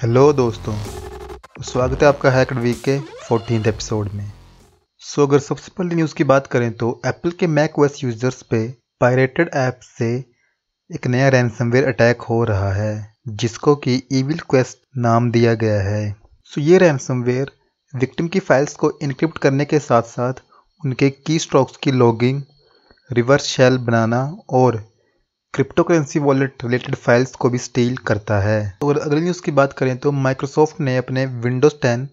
Hello दोस्तों, स्वागत है आपका हैकड वीक के फोर्टीन एपिसोड में। सो अगर सबसे पहले न्यूज़ की बात करें तो एप्पल के मैक ओएस यूज़र्स पे पायरेटेड ऐप से एक नया रैनसमवेयर अटैक हो रहा है, जिसको कि ईविल क्वेस्ट नाम दिया गया है। सो ये रैनसमवेयर विक्टिम की फाइल्स को इनक्रिप्ट करने के साथ साथ उनके की स्ट्रोक्स की लॉगिंग रिवर्स शेल बनाना और crypto currency wallet related files को भी स्टील करता है। और अगली न्यूज़ की बात करें तो माइक्रोसॉफ्ट ने अपने विंडोज़ 10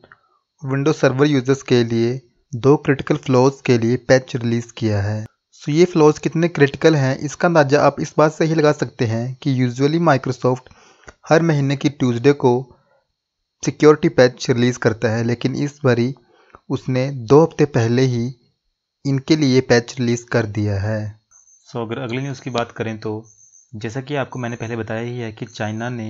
विंडोज़ सर्वर यूज़र्स के लिए दो क्रिटिकल फ्लॉज के लिए पैच रिलीज़ किया है। सो ये फ्लॉज कितने क्रिटिकल हैं, इसका अंदाज़ा आप इस बात से ही लगा सकते हैं कि यूजुअली माइक्रोसॉफ्ट हर महीने की ट्यूसडे को सिक्योरिटी पैच रिलीज़ करता है, लेकिन इस बारी उसने दो हफ़्ते पहले ही इनके लिए पैच रिलीज़ कर दिया है। सो अगर अगली न्यूज़ की बात करें तो जैसा कि आपको मैंने पहले बताया ही है कि चाइना ने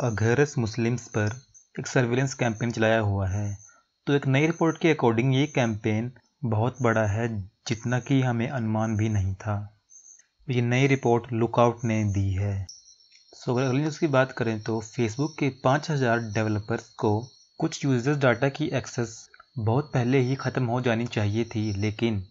अघरस मुस्लिम्स पर एक सर्विलेंस कैंपेन चलाया हुआ है। तो एक नई रिपोर्ट के अकॉर्डिंग ये कैंपेन बहुत बड़ा है, जितना कि हमें अनुमान भी नहीं था। ये नई रिपोर्ट लुकआउट ने दी है। सो अगर अगली न्यूज़ की बात करें तो फेसबुक के 5000 डेवलपर्स को कुछ यूज़र्स डाटा की एक्सेस बहुत पहले ही ख़त्म हो जानी चाहिए थी, लेकिन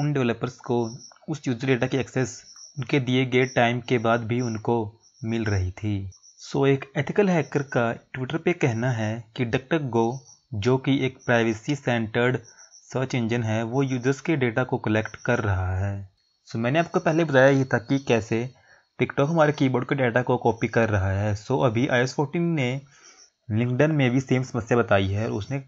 उन डेवलपर्स को उस यूज़र डेटा की एक्सेस उनके दिए गए टाइम के बाद भी उनको मिल रही थी। सो एक एथिकल हैकर का ट्विटर पे कहना है कि डक्टर गो जो कि एक प्राइवेसी सेंटर्ड सर्च इंजन है, वो यूज़र्स के डेटा को कलेक्ट कर रहा है। सो मैंने आपको पहले बताया ही था कि कैसे टिकटॉक हमारे कीबोर्ड के डाटा को कॉपी कर रहा है। सो अभी आई एस फोर्टीन ने लिंकडन में भी सेम समस्या बताई है और उसने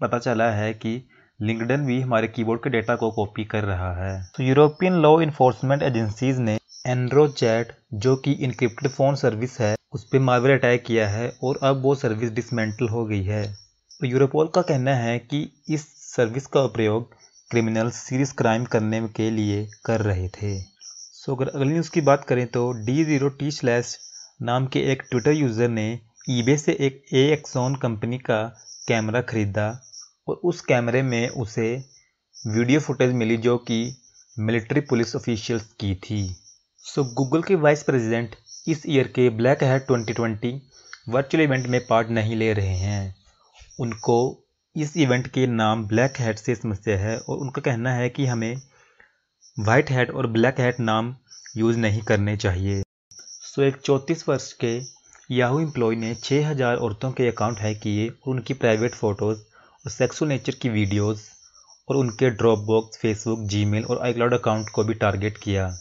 पता चला है कि लिंकडन भी हमारे कीबोर्ड के डेटा को कॉपी कर रहा है। तो यूरोपियन लॉ इन्फोर्समेंट एजेंसीज ने एंड्रो चैट जो कि इनक्रिप्टेड फ़ोन सर्विस है, उस पर मार्वल अटैक किया है और अब वो सर्विस डिसमेंटल हो गई है। तो यूरोपोल का कहना है कि इस सर्विस का प्रयोग क्रिमिनल सीरियस क्राइम करने के लिए कर रहे थे। सो अगर अगली न्यूज़ की बात करें तो डी ज़ीरो टी स्लैश नाम के एक ट्विटर यूज़र ने ईबे से एक ए एक्सोन कंपनी का कैमरा खरीदा। और उस कैमरे में उसे वीडियो फुटेज मिली जो कि मिलिट्री पुलिस ऑफिशियल्स की थी। सो, गूगल के वाइस प्रेसिडेंट इस ईयर के ब्लैक हैट 2020 वर्चुअल इवेंट में पार्ट नहीं ले रहे हैं। उनको इस इवेंट के नाम ब्लैक हैट से समस्या है और उनका कहना है कि हमें वाइट हैट और ब्लैक हैट नाम यूज़ नहीं करने चाहिए। सो, एक चौंतीस वर्ष के याहू एम्प्लॉय ने 6000 औरतों के अकाउंट हैक किए और उनकी प्राइवेट फ़ोटोज़ सेक्सुअल नेचर की वीडियोस और उनके ड्रॉप बॉक्स फेसबुक, जीमेल और आईक्लाउड अकाउंट को भी टारगेट किया।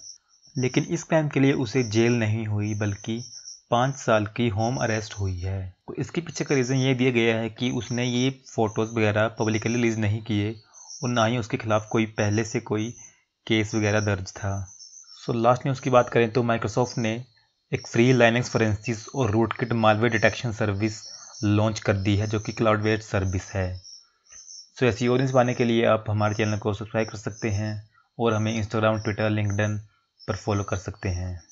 लेकिन इस क्राइम के लिए उसे जेल नहीं हुई, बल्कि पाँच साल की होम अरेस्ट हुई है। तो इसके पीछे का रीज़न ये दिया गया है कि उसने ये फ़ोटोज़ वगैरह पब्लिकली रिलीज़ नहीं किए और ना ही उसके खिलाफ़ कोई पहले से कोई केस वगैरह दर्ज था। सो लास्ट न्यूज़ की बात करें तो माइक्रोसॉफ्ट ने एक फ्री लाइनेक्स फोरेंसिस और rootkit detection service launch कर दी है, जो कि क्लाउड वेयर सर्विस है। सो ऐसी और पाने के लिए आप हमारे चैनल को सब्सक्राइब कर सकते हैं और हमें इंस्टाग्राम ट्विटर लिंकडन पर फॉलो कर सकते हैं।